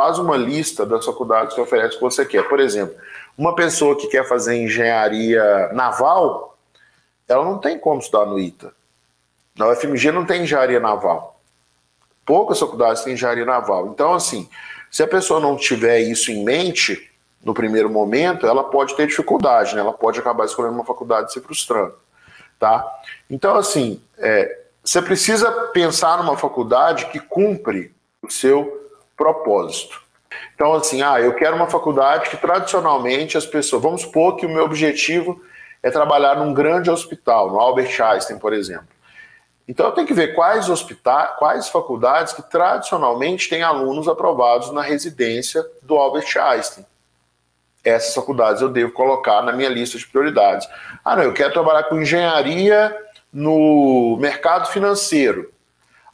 faz uma lista das faculdades que oferece o que você quer. Por exemplo, uma pessoa que quer fazer engenharia naval, ela não tem como estudar no ITA. Na UFMG não tem engenharia naval. Poucas faculdades têm engenharia naval. Então, assim, se a pessoa não tiver isso em mente, no primeiro momento, ela pode ter dificuldade, né? Ela pode acabar escolhendo uma faculdade e se frustrando, tá? Então, assim, é, você precisa pensar numa faculdade que cumpre o seu propósito. Então, assim, ah, eu quero uma faculdade que tradicionalmente as pessoas. Vamos supor que o meu objetivo é trabalhar num grande hospital, no Albert Einstein, por exemplo. Então eu tenho que ver quais hospitais, quais faculdades que tradicionalmente têm alunos aprovados na residência do Albert Einstein essas faculdades eu devo colocar na minha lista de prioridades. Ah, não, eu quero trabalhar com engenharia no mercado financeiro.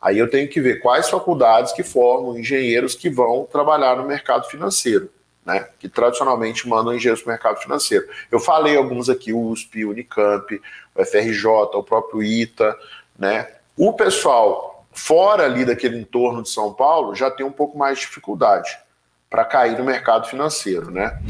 Aí eu tenho que ver quais faculdades que formam engenheiros que vão trabalhar no mercado financeiro, né? Que tradicionalmente mandam engenheiros para o mercado financeiro. Eu falei alguns aqui, USP, Unicamp, o FRJ, o próprio ITA, né? O pessoal fora ali daquele entorno de São Paulo já tem um pouco mais de dificuldade para cair no mercado financeiro, né?